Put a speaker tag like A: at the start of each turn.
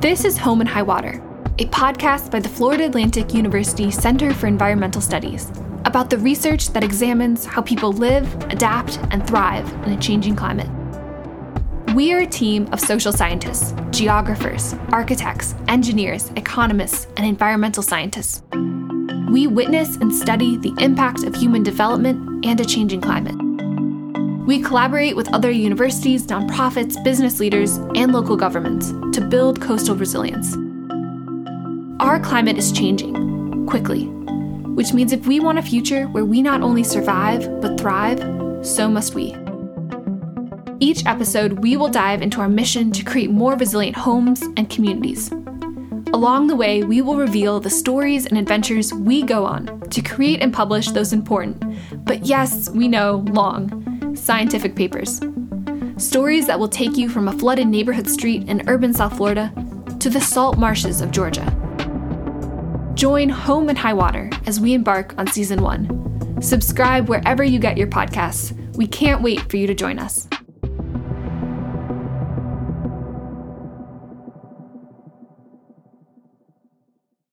A: This is Home and High Water, a podcast by the Florida Atlantic University Center for Environmental Studies about the research that examines how people live, adapt, and thrive in a changing climate. We are a team of social scientists, geographers, architects, engineers, economists, and environmental scientists. We witness and study the impact of human development and a changing climate. We collaborate with other universities, nonprofits, business leaders, and local governments to build coastal resilience. Our climate is changing quickly, which means if we want a future where we not only survive but thrive, so must we. Each episode, we will dive into our mission to create more resilient homes and communities. Along the way, we will reveal the stories and adventures we go on to create and publish those important, but yes, we know, long, scientific papers. Stories that will take you from a flooded neighborhood street in urban South Florida to the salt marshes of Georgia. Join Home and High Water as we embark on season one. Subscribe wherever you get your podcasts. We can't wait for you to join us.